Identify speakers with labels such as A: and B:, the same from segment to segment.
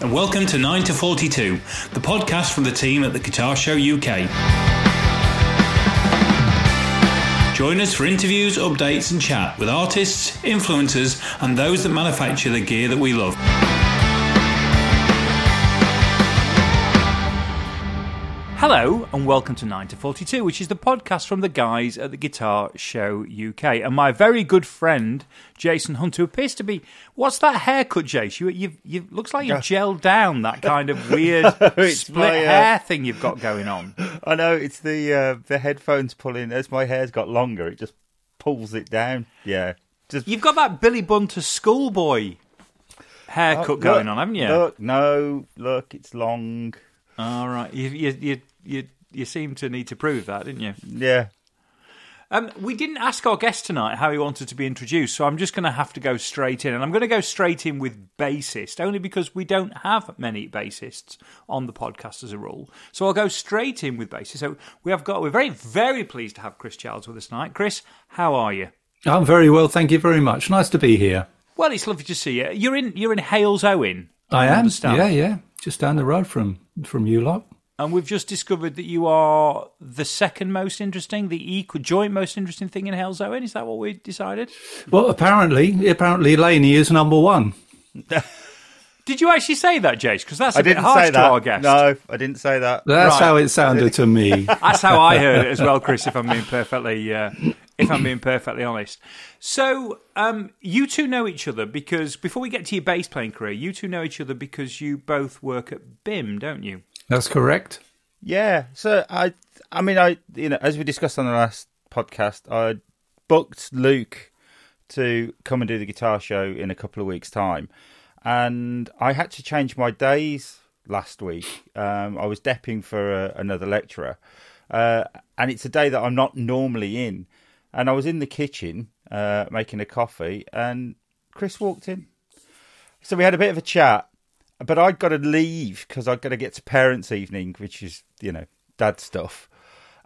A: and welcome to 9 to 42, the podcast from the team at the Guitar Show UK. Join us for interviews, updates, and chat with artists, influencers, and those that manufacture the gear that we love. Hello and welcome to 9 to 42, which is the podcast from the guys at the Guitar Show UK. And my very good friend, Jason Hunt, who appears to be. What's that haircut, Jason? You, you, you looks like you've gelled down that kind of weird split my, uh, hair thing you've got going on.
B: I know, it's the, uh, the headphones pulling. As my hair's got longer, it just pulls it down. Yeah. Just...
A: You've got that Billy Bunter schoolboy haircut oh, going on, haven't you?
B: Look, no, look, it's long.
A: All right, you, you, you you you seem to need to prove that, didn't you?
B: Yeah.
A: Um, we didn't ask our guest tonight how he wanted to be introduced, so I'm just going to have to go straight in. And I'm going to go straight in with bassist, only because we don't have many bassists on the podcast as a rule. So I'll go straight in with bassist. So we have got, we're very, very pleased to have Chris Childs with us tonight. Chris, how are you?
C: I'm very well, thank you very much. Nice to be here.
A: Well, it's lovely to see you. You're in, you're in Halesowen.
C: I, I am. Understand. Yeah, yeah, just down the road from from you lot
A: and we've just discovered that you are the second most interesting, the equal joint most interesting thing in Halesowen. Is that what we decided?
C: Well, apparently, apparently, Laney is number one.
A: Did you actually say that, Jace? Because that's a I bit harsh to our guest.
B: No, I didn't say that.
C: That's right. how it sounded to me.
A: that's how I heard it as well, Chris. If I'm being perfectly, uh, if I'm being perfectly honest. So, um, you two know each other because before we get to your bass playing career, you two know each other because you both work at BIMM, don't you?
C: That's correct.
B: Yeah. So I, I mean, I, you know, as we discussed on the last podcast, I booked Luke to come and do the guitar show in a couple of weeks' time, and I had to change my days last week. Um, I was depping for a, another lecturer, uh, and it's a day that I'm not normally in. And I was in the kitchen uh, making a coffee, and Chris walked in. So we had a bit of a chat, but I'd got to leave because I'd got to get to parents' evening, which is you know dad stuff.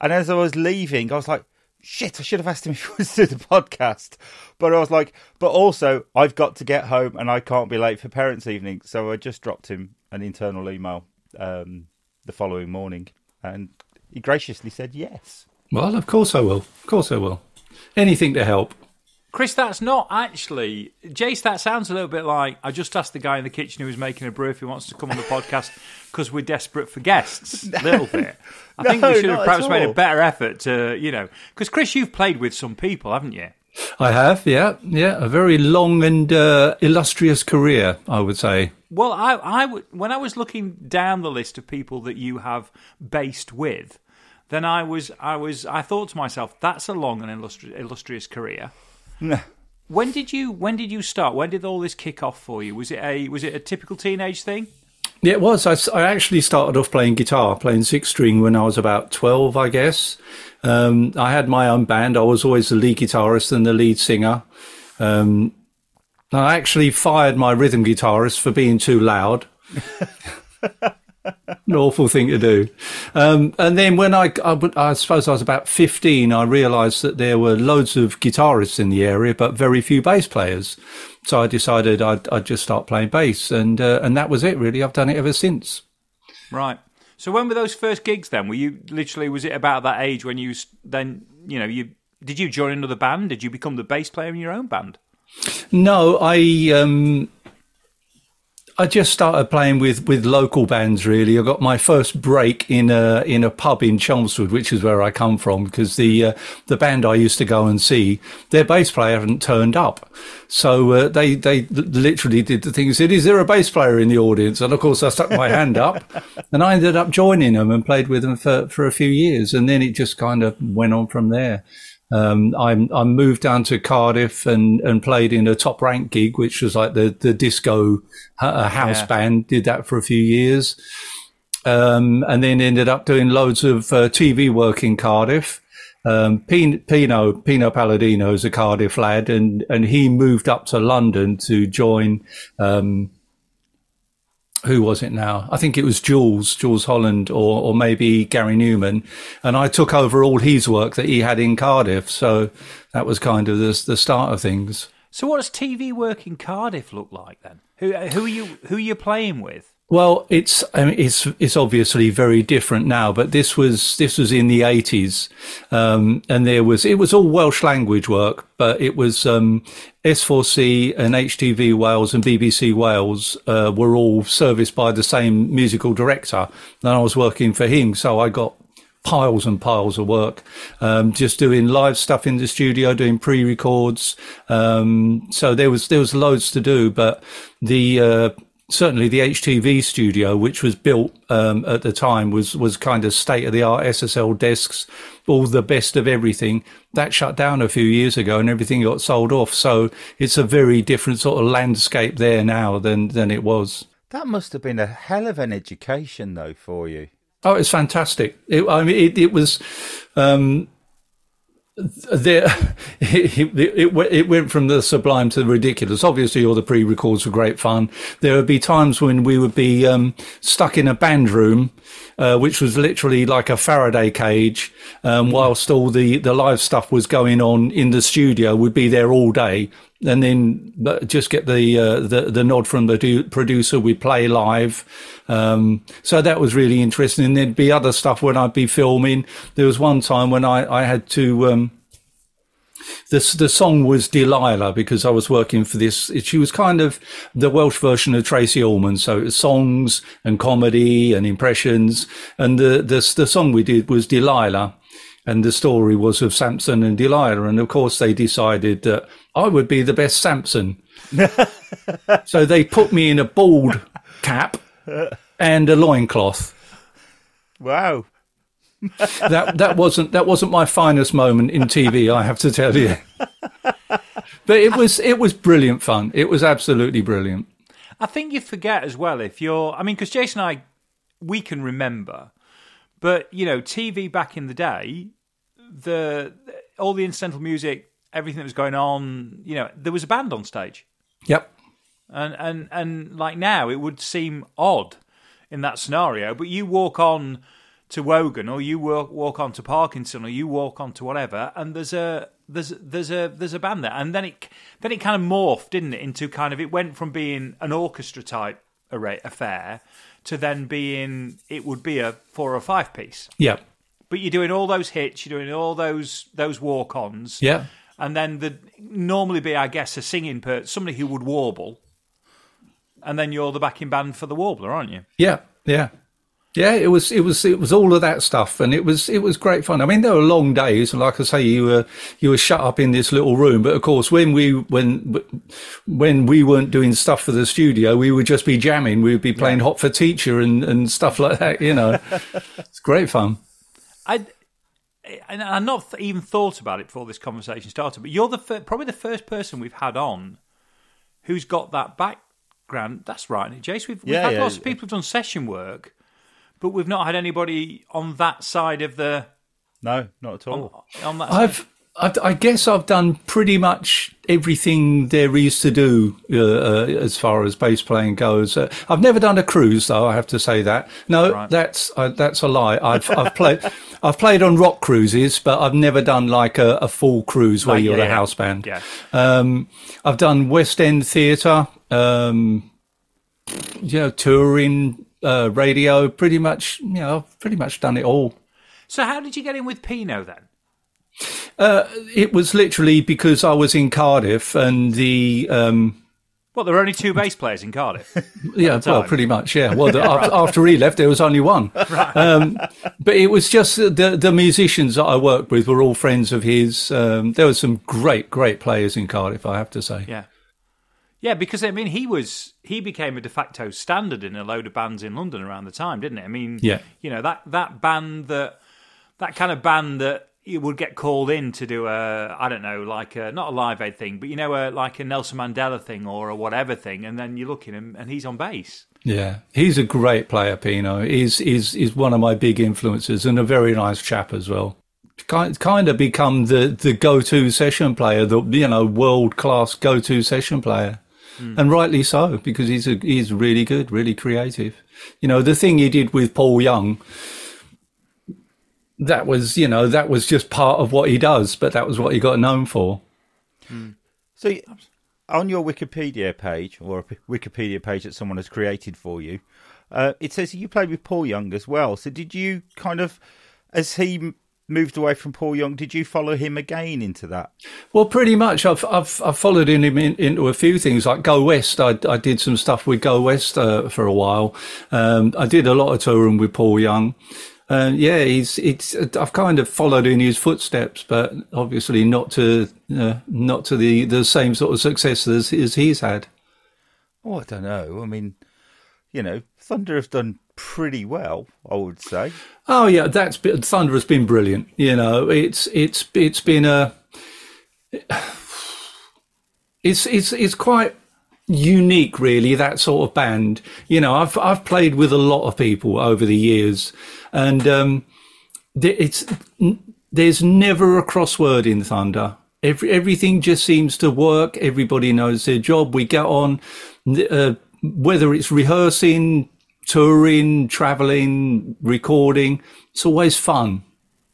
B: And as I was leaving, I was like, "Shit! I should have asked him if he was to do the podcast." But I was like, "But also, I've got to get home, and I can't be late for parents' evening." So I just dropped him an internal email um, the following morning, and he graciously said yes.
C: Well, of course I will. Of course I will. Anything to help.
A: Chris, that's not actually Jace. That sounds a little bit like I just asked the guy in the kitchen who was making a brew if he wants to come on the podcast because we're desperate for guests. A little bit. I no, think we should have perhaps made a better effort to, you know, because Chris, you've played with some people, haven't you?
C: I have, yeah, yeah, a very long and uh, illustrious career, I would say.
A: Well, I, I w- when I was looking down the list of people that you have based with, then I was, I was, I thought to myself, that's a long and illustri- illustrious career. When did you when did you start? When did all this kick off for you? Was it a was it a typical teenage thing?
C: Yeah, it was. I, I actually started off playing guitar, playing six string when I was about 12, I guess. Um, I had my own band. I was always the lead guitarist and the lead singer. Um, I actually fired my rhythm guitarist for being too loud. An awful thing to do. Um, and then when I, I, I, suppose I was about 15, I realized that there were loads of guitarists in the area, but very few bass players. So I decided I'd, I'd just start playing bass. And, uh, and that was it, really. I've done it ever since.
A: Right. So when were those first gigs then? Were you literally, was it about that age when you then, you know, you, did you join another band? Did you become the bass player in your own band?
C: No, I, um, I just started playing with, with local bands. Really, I got my first break in a in a pub in Chelmsford, which is where I come from, because the uh, the band I used to go and see, their bass player hadn't turned up, so uh, they they literally did the thing. Said, "Is there a bass player in the audience?" And of course, I stuck my hand up, and I ended up joining them and played with them for for a few years, and then it just kind of went on from there. Um, I, I moved down to Cardiff and, and played in a top rank gig, which was like the, the disco uh, house yeah. band. Did that for a few years. Um, and then ended up doing loads of uh, TV work in Cardiff. Um, Pino, Pino Palladino is a Cardiff lad and, and he moved up to London to join, um, who was it now? I think it was Jules, Jools Holland, or or maybe Gary Numan, and I took over all his work that he had in Cardiff. So that was kind of the the start of things.
A: So what does TV work in Cardiff look like then? Who who are you who are you playing with?
C: Well, it's I mean, it's it's obviously very different now, but this was this was in the eighties, um, and there was it was all Welsh language work, but it was um, S4C and HTV Wales and BBC Wales uh, were all serviced by the same musical director, and I was working for him, so I got piles and piles of work, um, just doing live stuff in the studio, doing pre-records. Um, so there was there was loads to do, but the uh, certainly the HTV studio, which was built um, at the time, was was kind of state of the art SSL desks, all the best of everything. That shut down a few years ago, and everything got sold off. So it's a very different sort of landscape there now than than it was.
B: That must have been a hell of an education, though, for you.
C: Oh, it's fantastic. It, I mean, it, it was. Um, there, it, it, it, went from the sublime to the ridiculous. Obviously, all the pre-records were great fun. There would be times when we would be um, stuck in a band room, uh, which was literally like a Faraday cage, um, whilst all the, the live stuff was going on in the studio. We'd be there all day, and then just get the uh, the, the nod from the producer. We'd play live. Um, so that was really interesting. And there'd be other stuff when I'd be filming. There was one time when I, I had to, um, the, the song was Delilah because I was working for this. She was kind of the Welsh version of Tracey Ullman. So it was songs and comedy and impressions. And the, the, the song we did was Delilah. And the story was of Samson and Delilah. And of course they decided that I would be the best Samson. so they put me in a bald cap and a loincloth.
B: Wow.
C: that that wasn't that wasn't my finest moment in TV, I have to tell you. But it was it was brilliant fun. It was absolutely brilliant.
A: I think you forget as well if you're I mean cuz Jason and I we can remember but you know TV back in the day the all the incidental music everything that was going on, you know, there was a band on stage.
C: Yep.
A: And and and like now it would seem odd in that scenario, but you walk on to Wogan or you walk walk on to Parkinson or you walk on to whatever and there's a there's there's a there's a band there. And then it then it kind of morphed didn't it into kind of it went from being an orchestra type array affair to then being it would be a four or five piece.
C: Yeah
A: but you're doing all those hits you're doing all those those walk ons
C: yeah
A: and then the normally be, I guess, a singing person, somebody who would warble, and then you're the backing band for the warbler, aren't you?
C: Yeah, yeah, yeah. It was, it was, it was all of that stuff, and it was, it was great fun. I mean, there were long days, and like I say, you were, you were shut up in this little room. But of course, when we, when, when we weren't doing stuff for the studio, we would just be jamming. We would be playing yeah. Hot for Teacher and and stuff like that. You know, it's great fun.
A: I and I not even thought about it before this conversation started, but you're the fir- probably the first person we've had on who's got that background. That's right, Jace. We've, we've had yeah, lots yeah. of people who've done session work, but we've not had anybody on that side of the.
B: No, not at
A: all. On, on that
C: I've
A: side.
C: I, guess I've done pretty much everything there is to do uh, uh, as far as bass playing goes. Uh, I've never done a cruise, though. I have to say that. No, right. that's uh, that's a lie. I've I've played I've played on rock cruises, but I've never done like a, a full cruise where like, you're yeah, a house band.
A: Yeah.
C: Um, I've done West End theatre, um, you know, touring, uh, radio. Pretty much, you know, I've pretty much done it all.
A: So, how did you get in with Pino then?
C: Uh, it was literally because I was in Cardiff and the. Um,
A: well, there were only two bass players in Cardiff.
C: yeah, well, pretty much, yeah. Well, the, after, after, he left, there was only one. Right. Um, but it was just the the musicians that I worked with were all friends of his. Um, there were some great, great players in Cardiff, I have to say.
A: Yeah, yeah, because I mean, he was he became a de facto standard in a load of bands in London around the time, didn't it? I mean,
C: yeah,
A: you know that that band that that kind of band that you would get called in to do a I don't know like a, not a live aid thing, but you know a, like a Nelson Mandela thing or a whatever thing, and then you look at him and he's on bass.
C: Yeah, he's a great player. Pino is is is one of my big influences and a very nice chap as well. Kind kind of become the the go to session player, the you know world class go to session player, mm. and rightly so because he's a, he's really good, really creative. You know the thing he did with Paul Young that was, you know, that was just part of what he does, but that was what he got known for.
B: Mm. So, on your Wikipedia page or a Wikipedia page that someone has created for you, Uh, it says you played with Paul Young as well. So did you kind of, as he moved away from Paul Young, did you follow him again into that?
C: Well, pretty much. I've I've, I've followed him in, into a few things like Go West. I, I did some stuff with Go West uh, for a while. Um, I did a lot of touring with Paul Young. Uh, yeah, he's it's. I've kind of followed in his footsteps, but obviously not to uh, not to the, the same sort of success as, as he's had.
B: Oh, I don't know. I mean, you know, Thunder have done pretty well, I would say.
C: Oh yeah, that's been, Thunder has been brilliant. You know, it's it's it's been a it's it's it's quite unique, really. That sort of band. You know, I've I've played with a lot of people over the years, and um, it's there's never a crossword in Thunder. Every, everything just seems to work. Everybody knows their job. We get on, uh, whether it's rehearsing, touring, traveling, recording. It's always fun.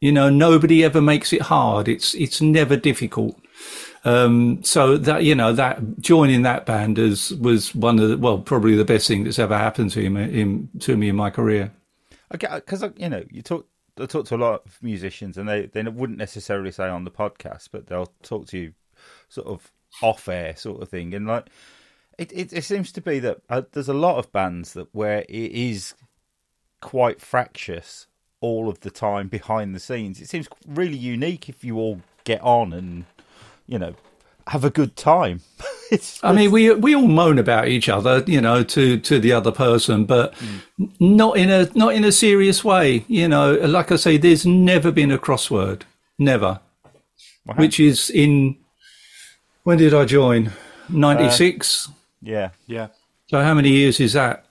C: You know, nobody ever makes it hard. It's it's never difficult. Um, so that you know that joining that band is was one of the well probably the best thing that's ever happened to him, him to me in my career.
B: Okay, because you know you talk I talk to a lot of musicians and they they wouldn't necessarily say on the podcast, but they'll talk to you sort of off air sort of thing, and like it it, it seems to be that uh, there's a lot of bands that where it is quite fractious all of the time behind the scenes. It seems really unique if you all get on and you know, have a good time.
C: it's, I mean, we we all moan about each other, you know, to to the other person, but mm. not in a not in a serious way. You know, like I say, there's never been a crossword, never. Wow. Which is in when did I join? Ninety six. Uh,
B: yeah,
A: yeah.
C: So how many years is that?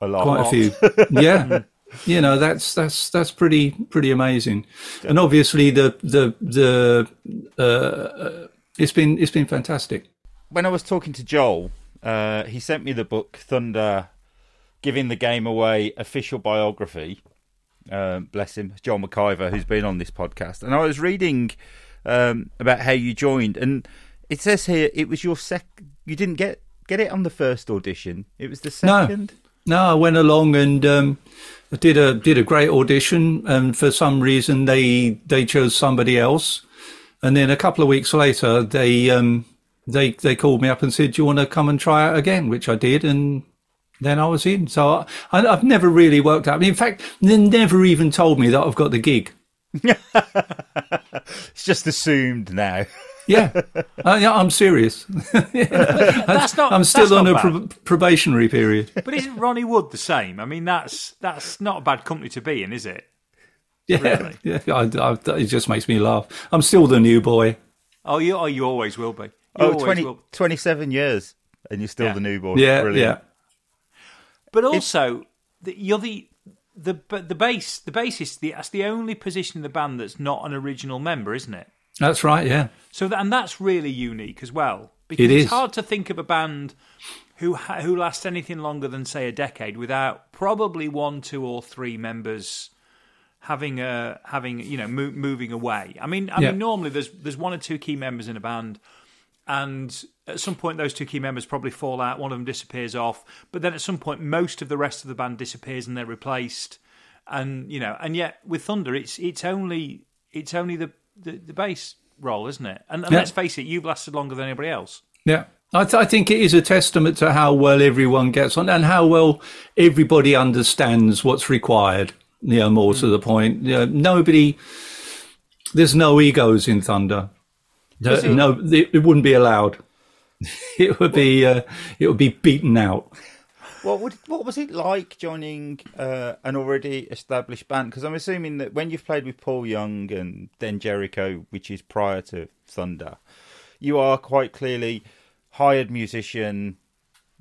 B: A lot.
C: Quite a few. yeah. you know that's that's that's pretty pretty amazing yeah. and obviously the the the uh, it's been it's been fantastic
B: when i was talking to joel uh, he sent me the book thunder giving the game away official biography. Um, bless him Joel McIver who's been on this podcast. And i was reading um, about how you joined and it says here it was your sec you didn't get get it on the first audition. It was the second?
C: No, no i went along and um, did a did a great audition, and for some reason they they chose somebody else. And then a couple of weeks later, they um, they they called me up and said, "Do you want to come and try it again?" Which I did, and then I was in. So I, have never really worked out. In fact, they never even told me that I've got the gig.
B: it's just assumed now.
C: yeah, uh, yeah, I'm serious. that's not. I'm still on a pro- probationary period.
A: But isn't Ronnie Wood the same? I mean, that's that's not a bad company to be in, is it?
C: Yeah, really? yeah. I, I, it just makes me laugh. I'm still the new boy.
A: Oh, you, oh, you always will be. You
B: oh, 20, will. 27 years, and you're still yeah. the newborn.
C: Yeah, Brilliant. yeah.
A: But also, the, you're the the the bass the bassist. The, that's the only position in the band that's not an original member, isn't it?
C: That's right, yeah.
A: So that, and that's really unique as well because it it's hard to think of a band who who lasts anything longer than say a decade without probably one, two, or three members having a having you know mo- moving away. I mean, I yeah. mean normally there's there's one or two key members in a band. And at some point, those two key members probably fall out. One of them disappears off, but then at some point, most of the rest of the band disappears and they're replaced. And you know, and yet with Thunder, it's it's only it's only the the, the bass role, isn't it? And, and yeah. let's face it, you've lasted longer than anybody else.
C: Yeah. I, th- I, think it is a testament to how well everyone gets on and how well everybody understands what's required. You know, more mm. to the point. You know, nobody, there's no egos in Thunder. No, no it, it, wouldn't be allowed. it would be, uh, it would be beaten out.
B: What would what was it like joining uh, an already established band? Because I'm assuming that when you've played with Paul Young and Then Jerico, which is prior to Thunder, you are quite clearly hired musician.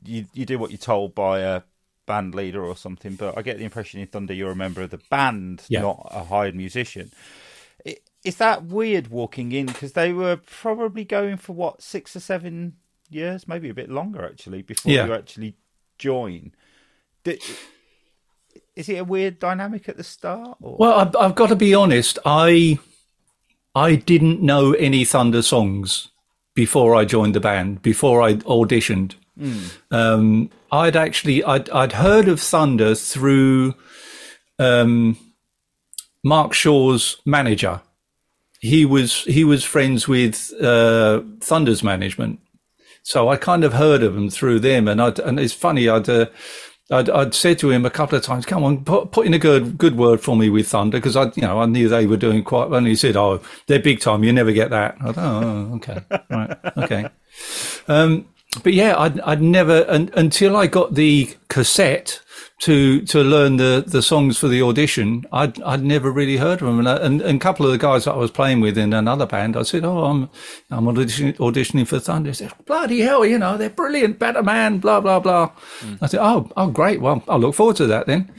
B: You you do what you're told by a band leader or something. But I get the impression in Thunder you're a member of the band, yeah. not a hired musician. Is that weird walking in because they were probably going for what six or seven years, maybe a bit longer actually, before yeah. you actually join. Is it a weird dynamic at the start? Or?
C: Well, I've, I've got to be honest. I I didn't know any Thunder songs before I joined the band. Before I auditioned, Um, I'd actually I'd I'd heard of Thunder through um, Mark Shaw's manager. He was he was friends with uh, Thunder's management, so I kind of heard of them through them. And I'd, and it's funny I'd. Uh, I'd, I'd said to him a couple of times, "Come on, put, put in a good good word for me with Thunder," because I, you know, I knew they were doing quite well. And he said, "Oh, they're big time. You never get that." I thought, "Oh, okay, right, okay." Um, but yeah, I'd, I'd never un, until I got the cassette to to learn the, the songs for the audition. I'd I'd never really heard of them, and, I, and, and a couple of the guys that I was playing with in another band, I said, "Oh, I'm I'm auditioning, auditioning for Thunder." They said, "Bloody hell, you know they're brilliant, better man, blah blah blah." Mm. I said, "Oh, oh, great. Well, I'll look forward to that then."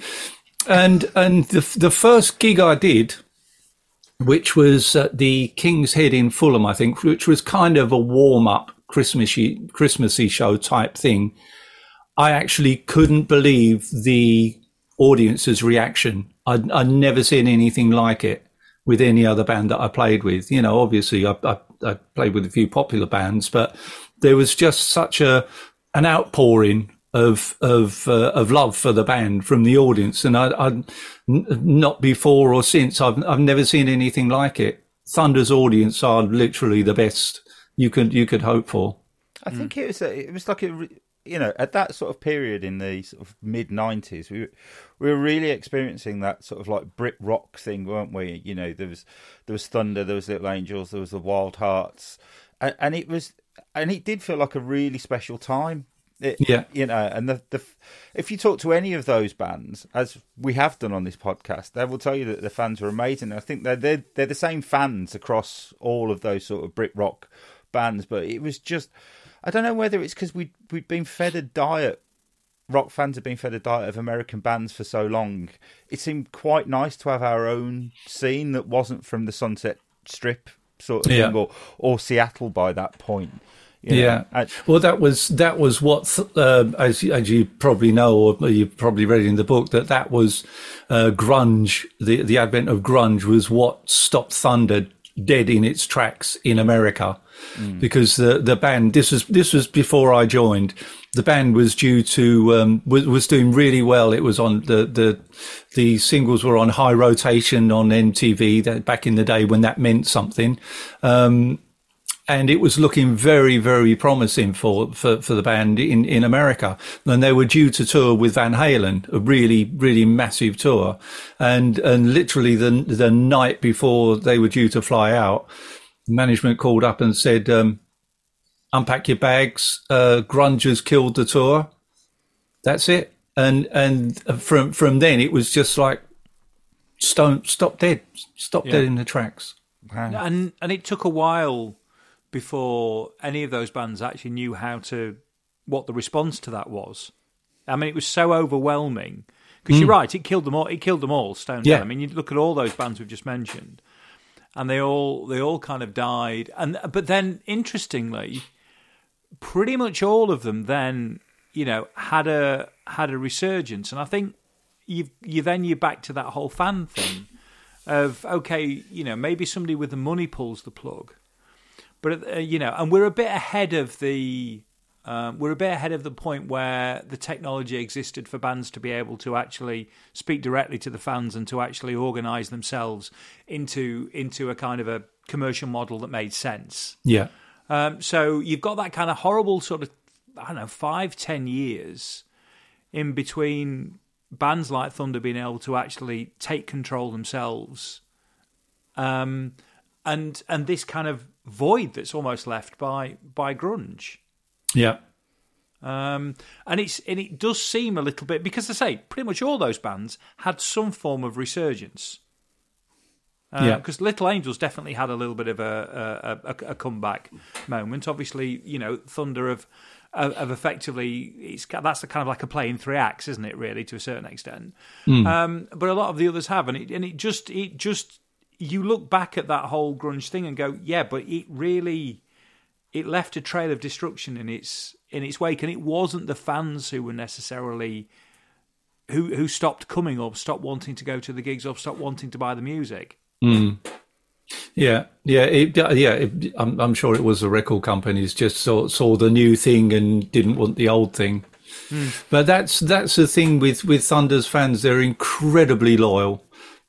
C: And and the the first gig I did which was at the King's Head in Fulham, I think, which was kind of a warm up Christmassy Christmassy show type thing. I actually couldn't believe the audience's reaction. I'd, I'd never seen anything like it with any other band that I played with. You know, obviously I, I, I played with a few popular bands, but there was just such a an outpouring of of uh, of love for the band from the audience, and I, I n- not before or since I've I've never seen anything like it. Thunder's audience are literally the best you could you could hope for.
B: I think it was a, it was like a re- you know at that sort of period in the sort of mid '90s, we were- we were really experiencing that sort of like Brit rock thing, weren't we? You know, there was there was Thunder, there was Little Angels, there was the Wild Hearts, and, and it was and it did feel like a really special time. It,
C: Yeah.
B: you know, and the the if you talk to any of those bands, as we have done on this podcast, they will tell you that the fans are amazing. I think they're they're, they're the same fans across all of those sort of Brit rock bands, but it was just I don't know whether it's because we we've been fed a diet. Rock fans have been fed a diet of American bands for so long. It seemed quite nice to have our own scene that wasn't from the Sunset Strip sort of
C: Yeah.
B: thing, or or Seattle by that point. you know.
C: Yeah. Well, that was that was what, uh, as as you probably know, or you probably read in the book, that that was uh, grunge. The the advent of grunge was what stopped Thunder dead in its tracks in America, because the the band this was this was before I joined. The band was due to um, was was doing really well. It was on the the the singles were on high rotation on MTV that back in the day when that meant something. Um, and it was looking very, very promising for, for, for the band in, in America. And they were due to tour with Van Halen, a really, really massive tour. And, and literally the, the night before they were due to fly out, management called up and said, um, unpack your bags. Uh, grunge has killed the tour. That's it. And, and from, from then it was just like stone, stop dead, stop dead in the tracks.
A: and and it took a while before any of those bands actually knew how to what the response to that was. I mean, it was so overwhelming because you're hmm. right; it killed them all. It killed them all. Stone
C: Yeah.
A: I mean, you look at all those bands we've just mentioned, and they all they all kind of died. And but then, interestingly, pretty much all of them then you know had a had a resurgence, and I think you you then you're back to that whole fan thing of okay, you know, maybe somebody with the money pulls the plug, but uh, you know, and we're a bit ahead of the um, we're a bit ahead of the point where the technology existed for bands to be able to actually speak directly to the fans and to actually organise themselves into into a kind of a commercial model that made sense.
C: Yeah.
A: Um, so you've got that kind of horrible sort of I don't know five ten years in between bands like Thunder being able to actually take control themselves, um, and and this kind of void that's almost left by by grunge.
C: Yeah.
A: Um, and it's and it does seem a little bit because I say pretty much all those bands had some form of resurgence. Uh,
C: Yeah.
A: because Little Angels definitely had a little bit of a a, a, a comeback moment. Obviously, you know, Thunder of have effectively it's that's a kind of like a play in three acts, isn't it? Really, to a certain extent. Um, but a lot of the others have, and it and it just it just you look back at that whole grunge thing and go, yeah, but it really it left a trail of destruction in its in its wake, and it wasn't the fans who were necessarily who who stopped coming or stopped wanting to go to the gigs or stopped wanting to buy the music.
C: Yeah, yeah, it, yeah. It, I'm, I'm sure it was the record companies just saw saw the new thing and didn't want the old thing. Mm. But that's that's the thing with with Thunder's fans; they're incredibly loyal.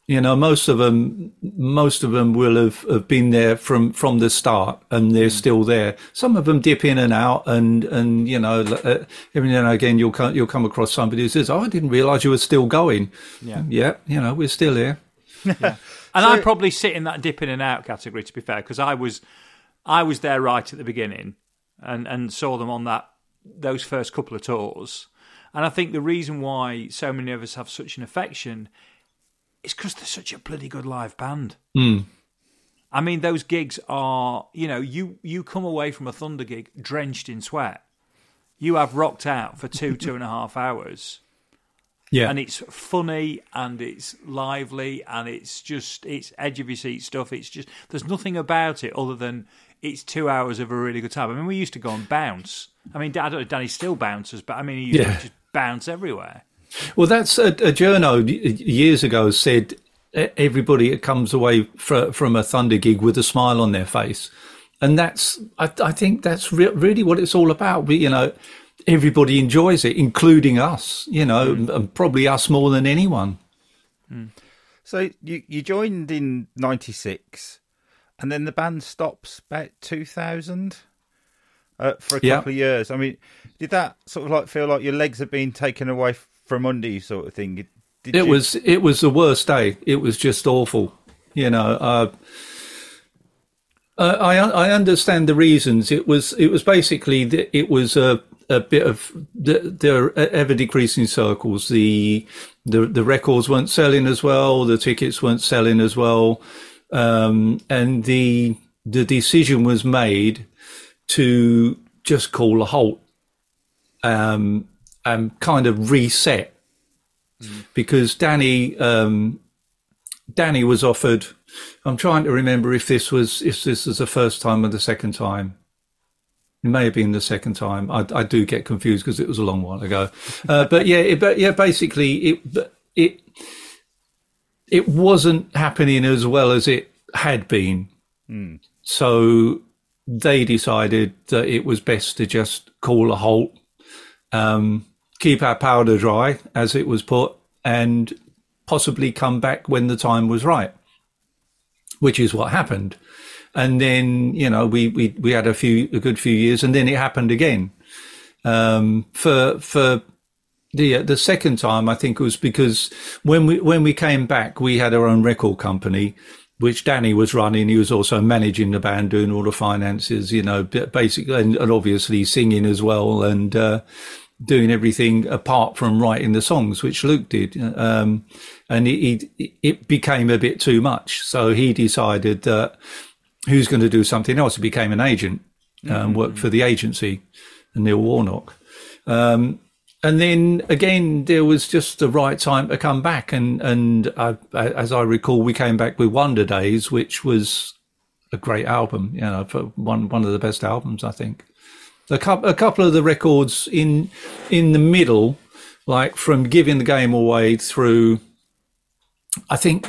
C: You know, most of them, most of them will have, have been there from, from the start, and they're mm. still there. Some of them dip in and out, and and you know, uh, every now and again you'll come, you'll come across somebody who says, "Oh, I didn't realise you were still going." Yeah, yeah, you know, we're still here.
A: Yeah. And so, I probably sit in that dip in and out category, to be fair, because I was, I was there right at the beginning, and and saw them on that those first couple of tours. And I think the reason why so many of us have such an affection is because they're such a bloody good live band.
C: Mm.
A: I mean, those gigs are, you know, you you come away from a Thunder gig drenched in sweat. You have rocked out for two two and a half hours
C: yeah.
A: And it's funny and it's lively and it's just it's edge of your seat stuff. It's just there's nothing about it other than it's two hours of a really good time. I mean, we used to go and bounce. I mean, I don't know, Danny still bounces, but I mean, he used yeah. to just bounce everywhere.
C: Well, that's a, a journo years ago said everybody comes away from a Thunder gig with a smile on their face. And that's, I, I think that's re- really what it's all about. We, you know, everybody enjoys it, including us. You know, mm. and probably us more than anyone.
B: Mm. So you you joined in '96, and then the band stops about 2000 uh, for a couple yep. of years. I mean, did that sort of like feel like your legs have been taken away under you, sort of thing?
C: Did it you... was it was the worst day. It was just awful. You know. Uh, uh, I I understand the reasons. It was it was basically it was a a bit of the, ever decreasing circles. The, the the records weren't selling as well. The tickets weren't selling as well, um, and the the decision was made to just call a halt um, and kind of reset mm. because Danny um, Danny was offered. I'm trying to remember if this was if this was the first time or the second time. It may have been the second time. I, I do get confused because it was a long while ago. Uh, but yeah, it, but yeah, basically it it it wasn't happening as well as it had been.
B: Mm.
C: So they decided that it was best to just call a halt, um, keep our powder dry, as it was put, and possibly come back when the time was right, which is what happened and then you know we we we had a few a good few years, and then it happened again. Um, for for the the second time, I think it was because when we when we came back, we had our own record company, which Danny was running. He was also managing the band, doing all the finances, you know, basically, and, and obviously singing as well, and uh, doing everything apart from writing the songs, which Luke did. Um, and it, it, it became a bit too much, so he decided that who's going to do something else. He became an agent, um, mm-hmm. worked for the agency, Neil Warnock. Um, and then again, there was just the right time to come back. And, and I, as I recall, we came back with Wonder Days, which was a great album, you know, for one, one of the best albums, I think. A couple, a couple of the records in, in the middle, like from giving the game away through, I think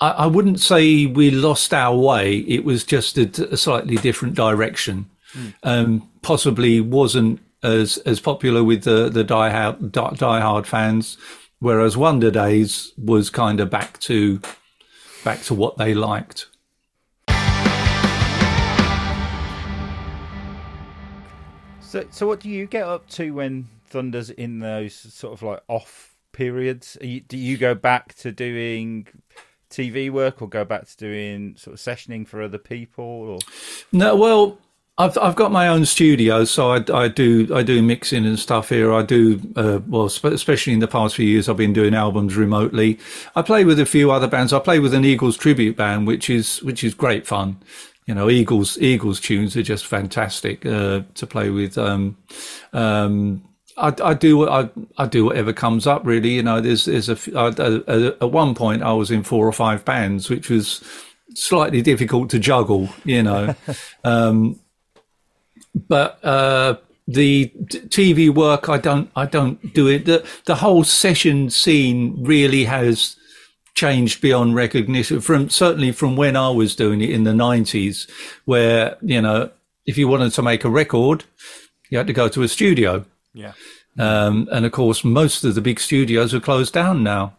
C: I, I wouldn't say we lost our way. It was just a, a slightly different direction. Mm. Um, possibly wasn't as as popular with the the die hard, die hard fans, whereas Wonder Days was kind of back to back to what they liked.
B: So, so what do you get up to when Thunder's in those sort of like off periods? You, do you go back to doing TV work or go back to doing sort of sessioning for other people? Or
C: no, well, I've I've got my own studio, so I, I do I do mixing and stuff here. I do uh, well, especially in the past few years, I've been doing albums remotely. I play with a few other bands. I play with an Eagles tribute band, which is which is great fun. You know, Eagles Eagles tunes are just fantastic uh, to play with. Um, um, I, I do I, I do whatever comes up really. You know, there's there's a, a, at one point I was in four or five bands, which was slightly difficult to juggle. You know, um, but uh, the TV work I don't I don't do it. The the whole session scene really has changed beyond recognition from certainly from when I was doing it in the 90s, where, you know, if you wanted to make a record, you had to go to a studio.
A: Yeah.
C: Um, and of course, most of the big studios are closed down now.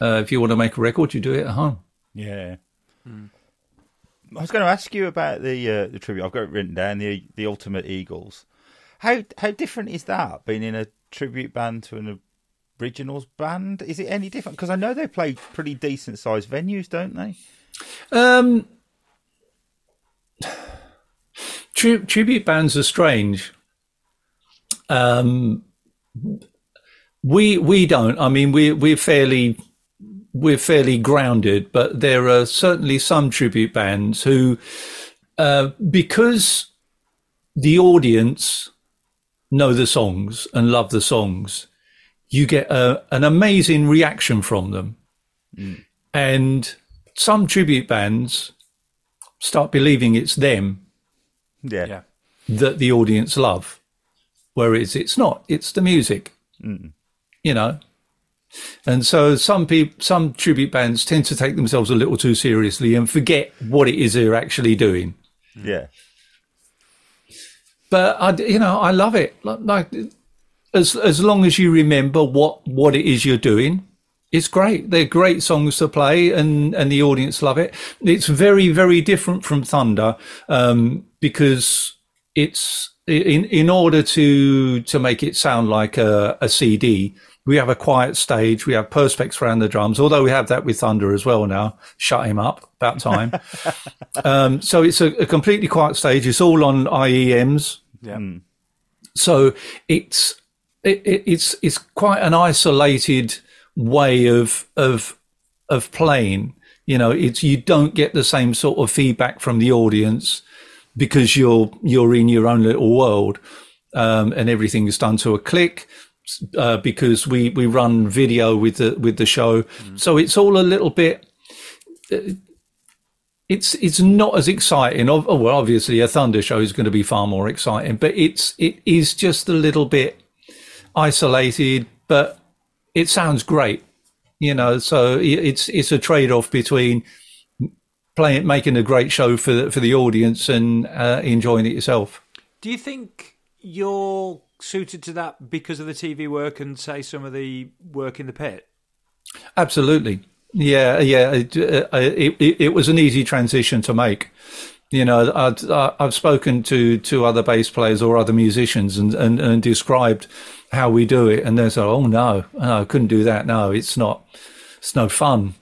C: Uh, if you want to make a record, you do it at home.
B: Yeah. I was going to ask you about the uh, the tribute. I've got it written down the the Ultimate Eagles. How how different is that being in a tribute band to an originals band? Is it any different? Because I know they play pretty decent sized venues, don't they?
C: Um, tri- tribute bands are strange. Um, we we don't. I mean, we we're fairly we're fairly grounded, but there are certainly some tribute bands who, uh, because the audience know the songs and love the songs, you get a, an amazing reaction from them. Mm. And some tribute bands start believing it's them
B: Yeah.
A: Yeah.
C: that the audience love, whereas it's not. It's the music, mm. you know. And so some people, some tribute bands tend to take themselves a little too seriously and forget what it is they're actually doing.
B: Yeah.
C: But I, you know, I love it. Like, like as as long as you remember what what it is you're doing, it's great. They're great songs to play, and and the audience love it. It's very very different from Thunder um, because it's in in order to to make it sound like a, a CD. We have a quiet stage. We have perspex around the drums, although we have that with Thunder as well now. Shut him up. About time. um, so it's a, a completely quiet stage. It's all on IEMs.
A: Yeah.
C: So it's it, it, it's it's quite an isolated way of of of playing. You know, it's you don't get the same sort of feedback from the audience because you're you're in your own little world, um, and everything is done to a click. Uh, because we, we run video with the with the show, so it's all a little bit. It's it's not as exciting. Oh, Well, obviously, a Thunder show is going to be far more exciting, but it's it is just a little bit isolated, but it sounds great. You know, so it's it's a trade off between playing, making a great show for the, for the audience and uh, enjoying it yourself.
A: Do you think you're suited to that because of the TV work and say some of the work in the pit?
C: Absolutely, yeah, yeah. Uh, it, it, it was an easy transition to make. You know, I'd, I- uh, I've spoken to, to other bass players or other musicians and, and, and described how we do it, and they say, "Oh no, no, I couldn't do that. No, it's not. It's no fun."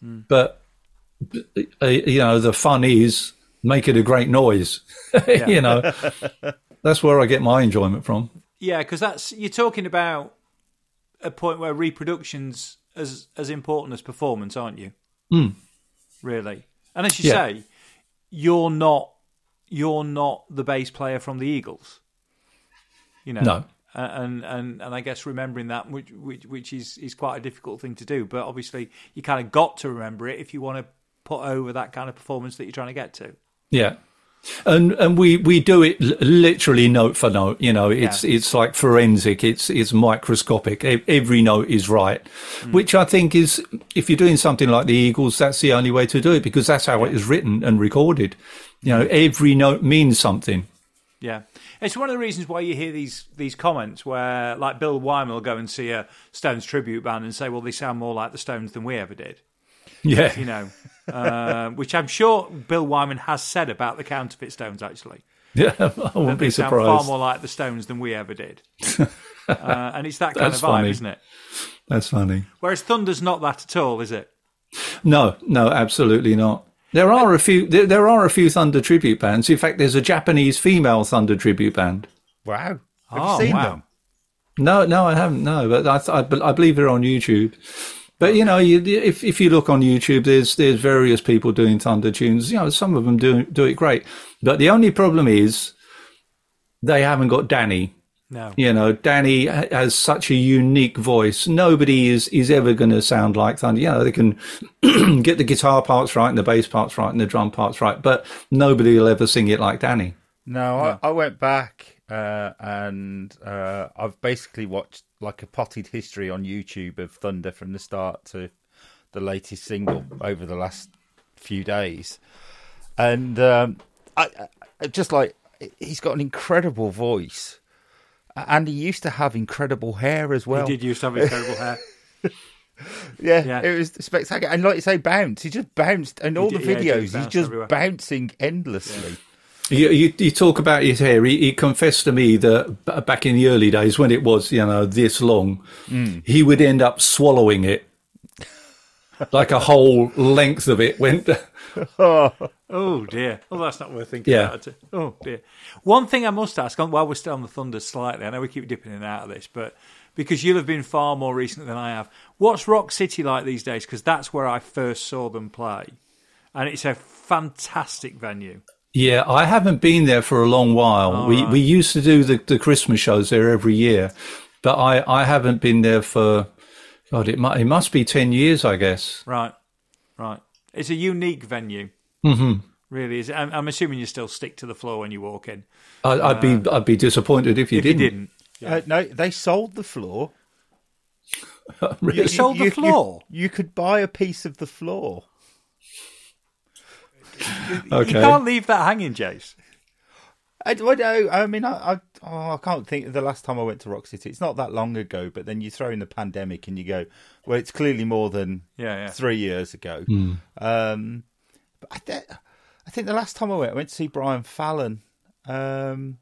C: Hmm. But uh, you know, the fun is making a great noise. you know, that's where I get my enjoyment from.
A: Yeah, because that's you're talking about a point where reproduction's as as important as performance, aren't you? Hmm. Really, and as you
C: Yeah.
A: say, you're not you're not the bass player from the Eagles. You know,
C: No.
A: And and and I guess remembering that, which which which is is quite a difficult thing to do, but obviously you kind of got to remember it if you want to put over that kind of performance that you're trying to get to.
C: Yeah. And and we, we do it literally note for note. You know, it's
A: Yeah.
C: it's like forensic. It's it's microscopic. Every note is right, mm. which I think is if you're doing something like the Eagles, that's the only way to do it because that's how it is written and recorded. You know, every note means something.
A: Yeah, it's one of the reasons why you hear these these comments where, like, Bill Wyman will go and see a Stones tribute band and say, "Well, they sound more like the Stones than we ever did,"
C: Yeah,
A: you know, uh, which I'm sure Bill Wyman has said about the Counterfeit Stones. Actually,
C: yeah. I wouldn't
A: they
C: be
A: sound far
C: surprised.
A: more like the Stones than we ever did, uh, and it's that kind
C: That's
A: of vibe,
C: funny.
A: isn't it?
C: That's funny.
A: Whereas Thunder's not that at all, is it?
C: No, no, absolutely not. There are a few. There, there are a few Thunder tribute bands. In fact, there's a Japanese female Thunder tribute band.
B: Wow. Have
A: Oh,
B: you seen
A: wow.
B: them?
C: No, no, I haven't. No, but I, I, I believe they're on YouTube. But you know, you, if if you look on YouTube, there's there's various people doing Thunder tunes. You know, some of them do do it great. But the only problem is they haven't got Danny.
A: No.
C: You know, Danny has such a unique voice. Nobody is is ever going to sound like Thunder. You know, they can get the guitar parts right and the bass parts right and the drum parts right, but nobody will ever sing it like Danny.
B: No, I, I went back uh, and uh, I've basically watched like a potted history on YouTube of Thunder from the start to the latest single over the last few days, and um, I, I just like he's got an incredible voice, and he used to have incredible hair as well.
A: He did used to have incredible hair.
B: Yeah,
A: Yeah.
B: it was spectacular. And like you say, bounce. He just bounced, and all
A: did-
B: the
A: yeah, he
B: videos, he's just
A: everywhere.
B: bouncing endlessly.
C: You, you, you talk about his hair. He, he confessed to me that back in the early days, when it was you know this long, mm. he would end up swallowing it, like a whole length of it went.
A: Oh dear. Oh, that's not worth thinking
C: Yeah.
A: about. Oh dear. One thing I must ask, while we're still on the thunder slightly, I know we keep dipping in and out of this, but because you'll have been far more recent than I have, what's Rock City like these days? Because that's where I first saw them play, and it's a fantastic venue.
C: Yeah, I haven't been there for a long while. we we used to do the, the Christmas shows there every year, but I, I haven't been there for God. It must it must be ten years, I guess.
A: Right, right. It's a unique venue. Mm-hmm. Really is. I'm, I'm assuming you still stick to the floor when you walk in.
C: I, I'd be I'd be disappointed if you
A: if
C: didn't.
A: you didn't,
B: Uh, no, they sold the floor.
C: Really?
A: They sold the floor?
B: You, could buy a piece of the floor.
C: Okay.
A: you can't leave that hanging, Jace.
B: I, I. I mean, I, I, oh, I can't think of the last time I went to Rock City. It's not that long ago, but then you throw in the pandemic and you go, well, it's clearly more than
A: Yeah, yeah.
B: three years ago. Um, but I, th- I think the last time I went, I went to see Brian Fallon. Um,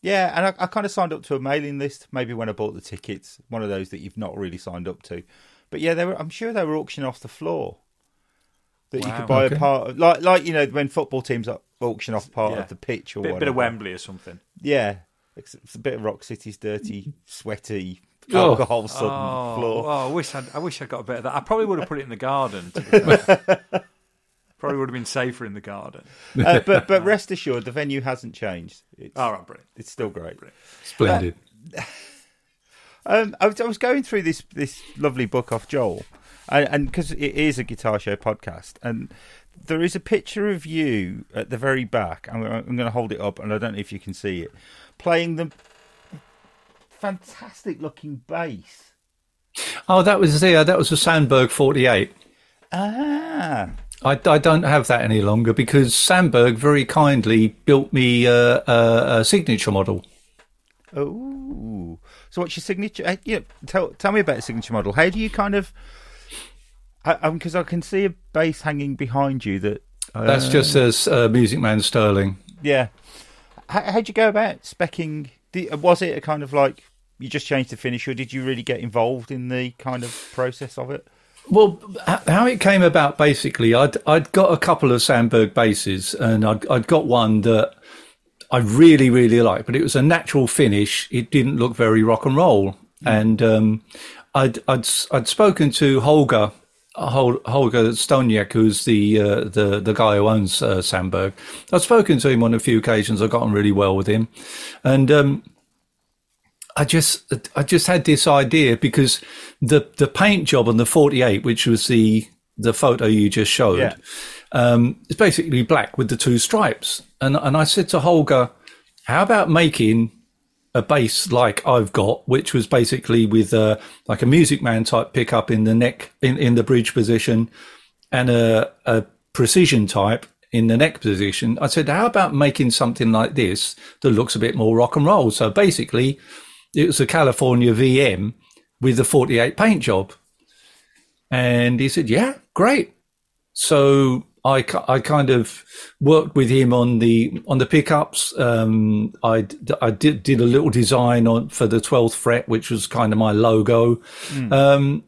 B: yeah, and I, I kind of signed up to a mailing list. Maybe when I bought the tickets, one of those that you've not really signed up to. But yeah, they were. I'm sure they were auctioning off the floor. That you could buy
C: Okay.
B: a part of, like like you know when football teams auction off part
A: Yeah.
B: of the pitch or
A: Bit, bit of Wembley or something.
B: Yeah, it's, it's a bit of Rock City's dirty, sweaty,
C: Oh.
B: alcohol sodden
A: Oh,
B: floor.
A: oh, I wish I'd, I wish I got a bit of that. I probably would have put it in the garden. To probably would have been safer in the garden.
B: Uh, but but rest assured, the venue hasn't changed. It's,
A: All right, brilliant.
B: it's still great.
C: Splendid.
B: Um, I was, I was going through this this lovely book off Joel, and because it is a guitar show podcast, and there is a picture of you at the very back. I'm, I'm going to hold it up, and I don't know if you can see it, playing the fantastic looking bass.
C: Oh, that was there. That was a Sandberg 48.
B: Ah,
C: I, I don't have that any longer because Sandberg very kindly built me uh, a, a signature model.
B: oh. So what's your signature? Uh, yeah, tell tell me about the signature model. How do you kind of? Because I, can see a bass hanging behind you. That uh,
C: That's just as uh, Music Man Sterling.
B: Yeah. How, how'd you go about specking? Did, was it a kind of like you just changed the finish, or did you really get involved in the kind of process of it?
C: Well, how it came about basically, I'd I'd got a couple of Sandberg basses, and I'd I'd got one that I really really liked, but it was a natural finish. It didn't look very rock and roll, and um, I'd I'd I'd spoken to Holger. Hol- Holger Stonjek, who's the uh, the the guy who owns uh, Sandberg, I've spoken to him on a few occasions. I've gotten really well with him, and um, I just I just had this idea because the the paint job on the 48, which was the the photo you just showed,
B: Yeah.
C: um, it's basically black with the two stripes. And and I said to Holger, how about making a bass like I've got, which was basically with uh, like a Music Man type pickup in the neck in, in the bridge position and a, a precision type in the neck position. I said, how about making something like this that looks a bit more rock and roll? So basically, it was a California VM with the 48 paint job. And he said, yeah, great. So I, I kind of worked with him on the on the pickups. Um, I, I did did a little design on for the 12th fret, which was kind of my logo. Um,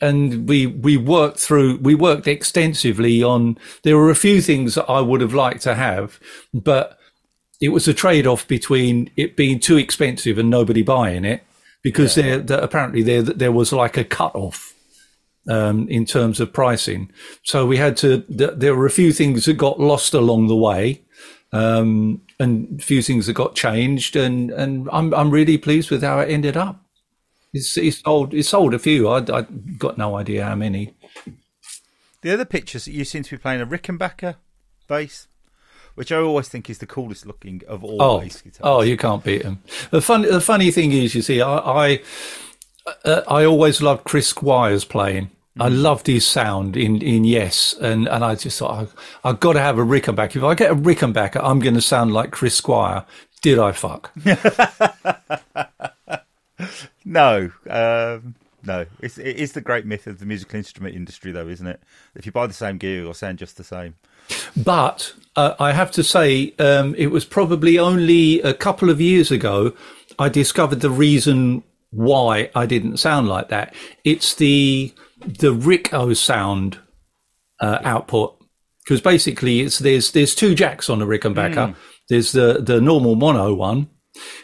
C: and we we worked through we worked extensively on there were a few things that I would have liked to have, but it was a trade off between it being too expensive and nobody buying it because there, there apparently there there was like a cut off um, in terms of pricing. So we had to. th- There were a few things that got lost along the way, um, and a few things that got changed. And and I'm I'm really pleased with how it ended up. It's, it's sold. It sold a few. I I got no idea how many.
B: The other pictures that you seem to be playing a Rickenbacker bass, which I always think is the coolest looking of all
C: Oh,
B: bass guitars.
C: oh, you can't beat them. The funny, the funny thing is, you see, I, I, uh, I always loved Chris Squire's playing, I loved his sound in, in Yes, and, and I just thought I, I've got to have a Rickenbacker. If I get a Rickenbacker, I'm going to sound like Chris Squire. Did I fuck?
B: No, um, no. It's it is the great myth of the musical instrument industry, though, isn't it? If you buy the same gear, you'll sound just the same.
C: But uh, I have to say, um, it was probably only a couple of years ago I discovered the reason why I didn't sound like that. It's the the Rick-O-Sound uh, output because basically it's there's there's two jacks on a Rickenbacker. There's the the normal mono one,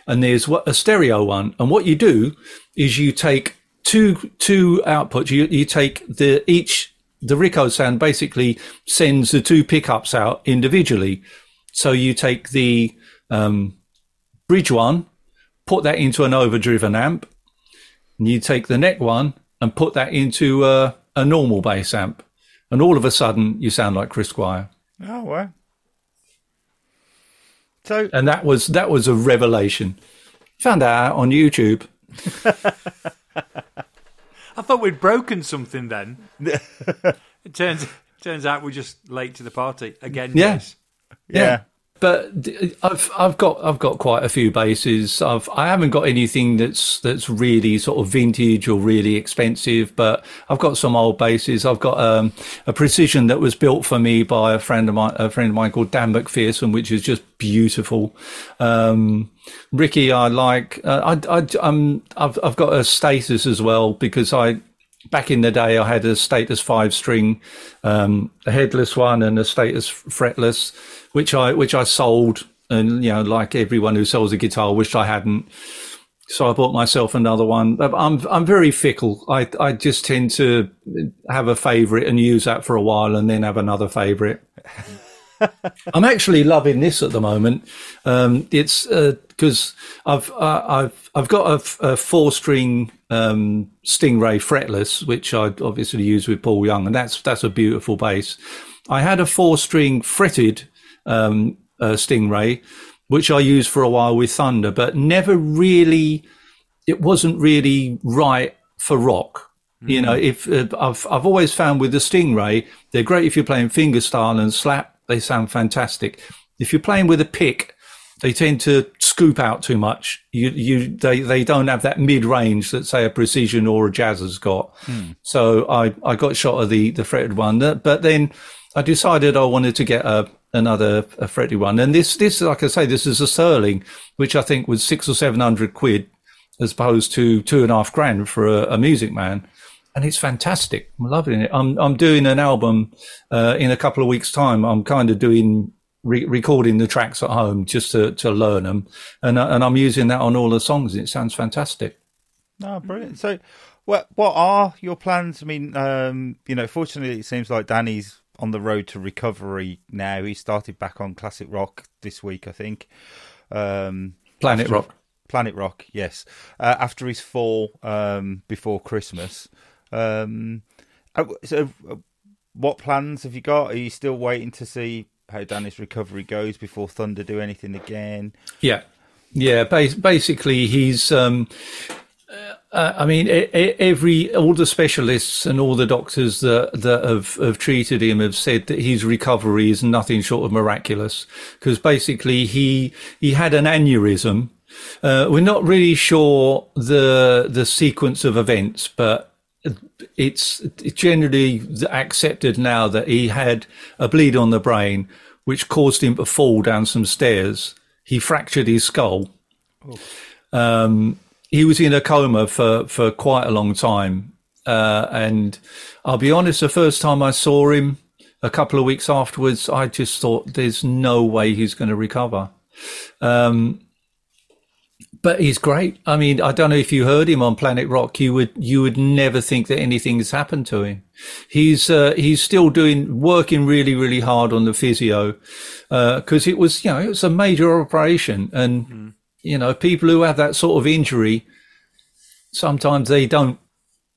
C: and there's what a stereo one. And what you do is you take two two outputs. You you take the each the Rick-O-Sound basically sends the two pickups out individually. So you take the um, bridge one, put that into an overdriven amp, and you take the neck one and put that into a, a normal bass amp, and all of a sudden you sound like Chris Squire.
B: Oh well. So
C: And that was that was a revelation. Found that out on YouTube.
A: I thought we'd broken something then. it turns turns out we're just late to the party again.
C: Yeah.
A: Yes.
B: yeah.
C: But I've I've got I've got quite a few basses. I've I haven't got anything that's that's really sort of vintage or really expensive, but I've got some old basses. I've got um, a precision that was built for me by a friend of mine, a friend of mine called Dan McPherson, which is just beautiful. Um, Ricky, I like. Uh, I, I I'm I've I've got a status as well because I back in the day, I had a status five string, um, a headless one and a status fretless, which I which I sold, and you know, like everyone who sells a guitar, wished I hadn't. So I bought myself another one. I'm I'm very fickle. I I just tend to have a favourite and use that for a while, and then have another favourite. I'm actually loving this at the moment. Um, it's because I've uh, I've I've got a, f- a four string um, Stingray fretless, which I obviously use with Paul Young, and that's that's a beautiful bass. I had a four string fretted um, uh, Stingray, which I used for a while with Thunder, but never really. It wasn't really right for rock. You know, if uh, I've I've always found with the Stingray, they're great if you're playing fingerstyle and slap. They sound fantastic. If you're playing with a pick, they tend to scoop out too much. You you they they don't have that mid range that say a precision or a jazz has got. So I I got shot of the the fretted one, but then I decided I wanted to get a another a fretted one, and this this like I say, this is a Sterling, which I think was six or seven hundred quid as opposed to two and a half grand for a, a Music Man. And it's fantastic. I'm loving it. I'm I'm doing an album uh, in a couple of weeks' time. I'm kind of doing re- recording the tracks at home just to, to learn them, and uh, and I'm using that on all the songs. It sounds fantastic.
B: Oh, brilliant. So, what what are your plans? I mean, um, you know, fortunately, it seems like Danny's on the road to recovery now. He started back on classic rock this week, I think. Um,
C: Planet
B: after-
C: Rock.
B: Planet Rock, yes. Uh, after his fall um, before Christmas. Um, uh, so, uh, what plans have you got? Are you still waiting to see how Danny's recovery goes before Thunder do anything again?
C: Yeah, yeah. Bas- basically, he's. Um, uh, I mean, every all the specialists and all the doctors that that have, have treated him have said that his recovery is nothing short of miraculous. Because basically, he he had an aneurysm. Uh, we're not really sure the the sequence of events, but it's generally accepted now that he had a bleed on the brain, which caused him to fall down some stairs. He fractured his skull. Um, he was in a coma for, for quite a long time. Uh, and I'll be honest, the first time I saw him a couple of weeks afterwards, I just thought there's no way he's going to recover. Um, but he's great. I mean, I don't know if you heard him on Planet Rock. You would you would never think that anything has happened to him. He's uh, he's still doing working really really hard on the physio uh, because it was you know it was a major operation, and you know people who have that sort of injury sometimes they don't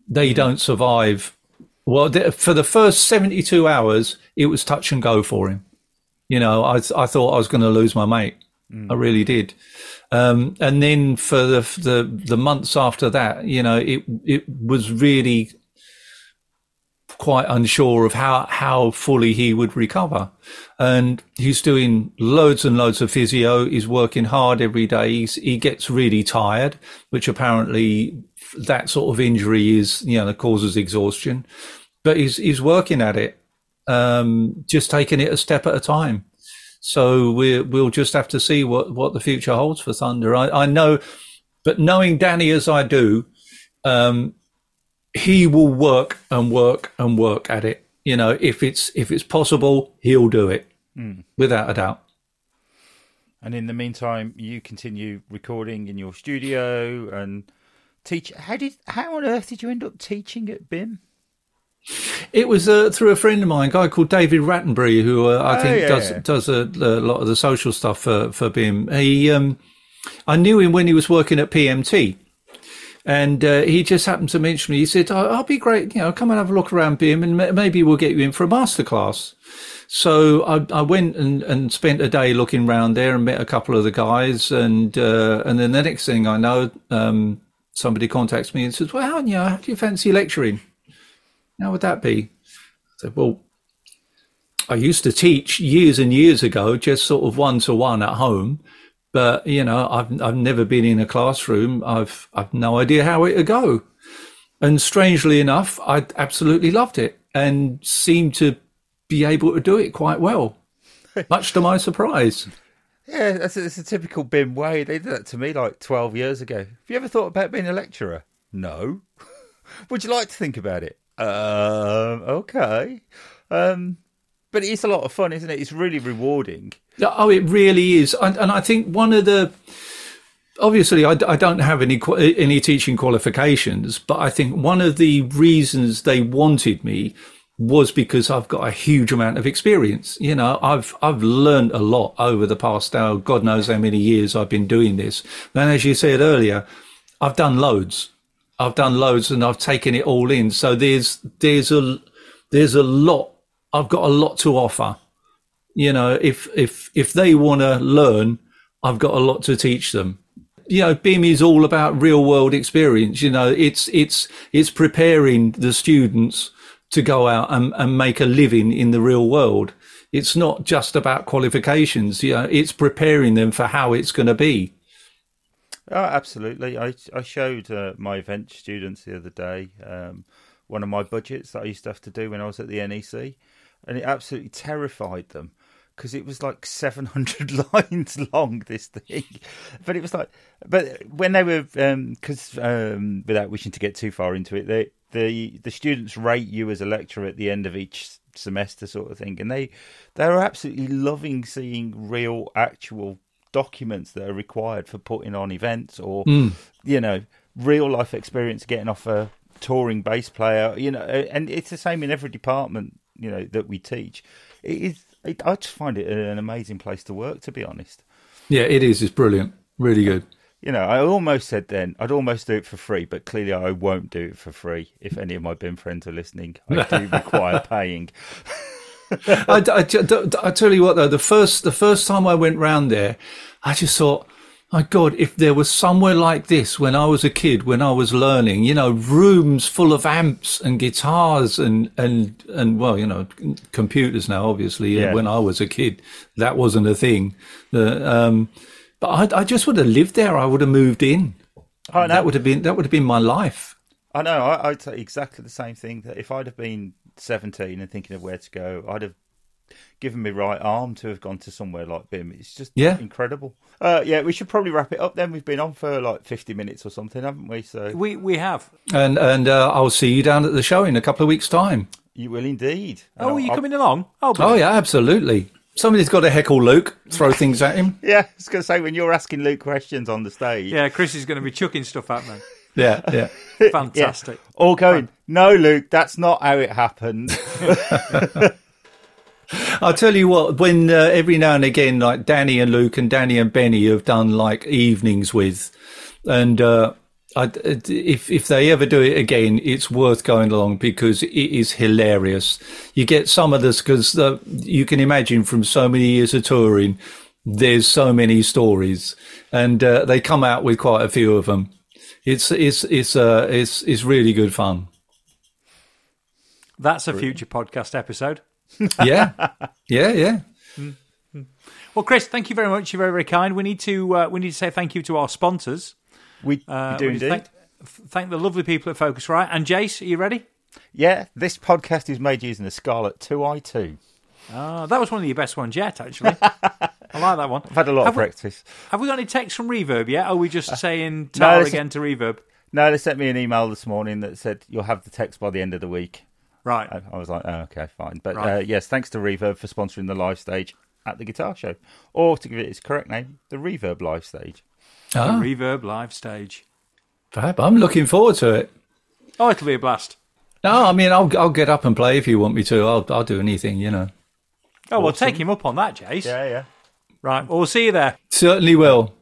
C: they mm. don't survive. Well, th- for the first seventy two hours, it was touch and go for him. You know, I I thought I was going to lose my mate. Mm. I really did. Um, and then for the, the the months after that, you know, it it was really quite unsure of how, how fully he would recover. And he's doing loads and loads of physio. He's working hard every day. He's, he gets really tired, which apparently that sort of injury is, you know, causes exhaustion, but he's, he's working at it. Um, just taking it a step at a time. So we we'll just have to see what, what the future holds for Thunder. I, I know, but knowing Danny as I do, um, he will work and work and work at it. You know, if it's if it's possible, he'll do it mm. without a doubt.
B: And in the meantime, you continue recording in your studio and teach. How did how on earth did you end up teaching at BIMM?
C: It was uh, through a friend of mine, a guy called David Rattenbury, who uh, I oh, think yeah, does yeah. does a, a, lot of the social stuff for for BIMM. He, um, I knew him when he was working at PMT, and uh, he just happened to mention me. He said, oh, "I'll be great, you know, come and have a look around BIMM, and maybe we'll get you in for a masterclass." So I, I went and, and spent a day looking around there and met a couple of the guys, and uh, and then the next thing I know, um, somebody contacts me and says, "Well, you know, how do you fancy lecturing?" How would that be? I said, well, I used to teach years and years ago, just sort of one to one at home. But you know, I've I've never been in a classroom. I've I've no idea how it would go. And strangely enough, I absolutely loved it and seemed to be able to do it quite well, much to my surprise.
B: Yeah, that's a, that's a typical BIMM way. They did that to me like 12 years ago. Have you ever thought about being a lecturer? No. Would you like to think about it? Um, okay. Um, but it's a lot of fun, isn't it? It's really rewarding.
C: Oh, it really is. And, and I think one of the obviously I, I, don't have any any teaching qualifications, but I think one of the reasons they wanted me was because I've got a huge amount of experience. You know, I've I've learned a lot over the past now, God knows how many years I've been doing this. And as you said earlier, I've done loads. I've done loads and I've taken it all in. So there's there's a there's a lot. I've got a lot to offer. You know, if if if they want to learn, I've got a lot to teach them. You know, BIMM is all about real world experience. You know, it's it's it's preparing the students to go out and, and make a living in the real world. It's not just about qualifications. You know, it's preparing them for how it's going to be.
B: Oh, absolutely. I I showed uh, my event students the other day um, one of my budgets that I used to have to do when I was at the NEC, and it absolutely terrified them because it was like 700 lines long this thing but it was like but when they were because um, um, without wishing to get too far into it they the the students rate you as a lecturer at the end of each semester sort of thing and they they are absolutely loving seeing real actual documents that are required for putting on events or mm. you know real life experience getting off a touring bass player you know and it's the same in every department you know that we teach. It is it, i just find it an amazing place to work to be honest.
C: Yeah it is. It's brilliant. Really good.
B: You know i almost said then i'd almost do it for free but clearly i won't do it for free if any of my BIMM friends are listening. I do require paying
C: I, I, I, tell you what though, the first the first time I went round there, I just thought, my God, if there was somewhere like this when I was a kid, when I was learning, you know, rooms full of amps and guitars and and and well, you know, computers now, obviously. Yeah. When I was a kid, that wasn't a thing. The, um, but I, I just would have lived there. I would have moved in. Oh, no. That would have been that would have been my life.
B: I know. I, would say exactly the same thing. That if I'd have been 17 and thinking of where to go, I'd have given me right arm to have gone to somewhere like BIMM. It's just yeah. incredible. Uh, yeah, we should probably wrap it up then. We've been on for like 50 minutes or something, haven't we? So
A: We we have.
C: And and uh, I'll see you down at the show in a couple of weeks' time.
B: You will indeed.
A: Oh, are you I'll... coming along?
C: Oh, oh yeah, absolutely. Somebody's got to heckle Luke, throw things at him.
B: yeah, I was going to say, when you're asking Luke questions on the stage.
A: Yeah, Chris is going to be chucking stuff at me.
C: Yeah, yeah.
A: Fantastic. Yeah.
B: All going, no, Luke, that's not how it happened.
C: I'll tell you what, when uh, every now and again, like Danny and Luke and Danny and Benny have done like evenings with, and uh, I, if if they ever do it again, it's worth going along because it is hilarious. You get some of this because you can imagine from so many years of touring, there's so many stories, and uh, they come out with quite a few of them it's it's it's uh it's it's really good fun.
A: That's a future podcast episode.
C: yeah, yeah, yeah.
A: Well, Chris, thank you very much. You're very, very kind. We need to uh, we need to say thank you to our sponsors.
B: We,
A: Uh,
B: we do
A: we
B: indeed.
A: Thank, thank the lovely people at Focusrite. And Jace, are you ready?
B: Yeah, this podcast is made using the Scarlett 2i2.
A: Ah, that was one of your best ones yet, actually. I like that one.
B: I've had a lot
A: Have
B: of
A: we-
B: practice.
A: Have we got any text from Reverb yet? Or are we just saying
B: Uh, no,
A: tar
B: this
A: again to Reverb?
B: No, they sent me an email this morning that said you'll have the text by the end of the week.
A: Right.
B: I, I was like, oh, okay, fine. But
A: Right.
B: uh, yes, thanks to Reverb for sponsoring the live stage at the Guitar Show, or to give it its correct name, the Reverb live stage.
A: The
C: Ah,
A: Reverb live stage.
C: fab. I'm looking forward to it.
A: Oh, it'll be a blast.
C: No, I mean, I'll I'll get up and play if you want me to. I'll I'll do anything, you know.
A: Oh, well, take him up on that, Jace.
B: Yeah, yeah.
A: Right. Well, we'll see you there.
C: Certainly will.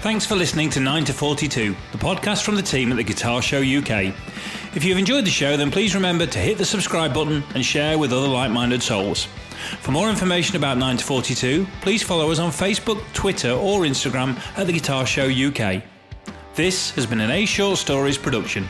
D: Thanks for listening to 9 to 42, the podcast from the team at the Guitar Show UK. If you've enjoyed the show, then please remember to hit the subscribe button and share with other like minded souls. For more information about 9 to 42, please follow us on Facebook, Twitter, or Instagram at the Guitar Show UK. This has been an A Short Stories production.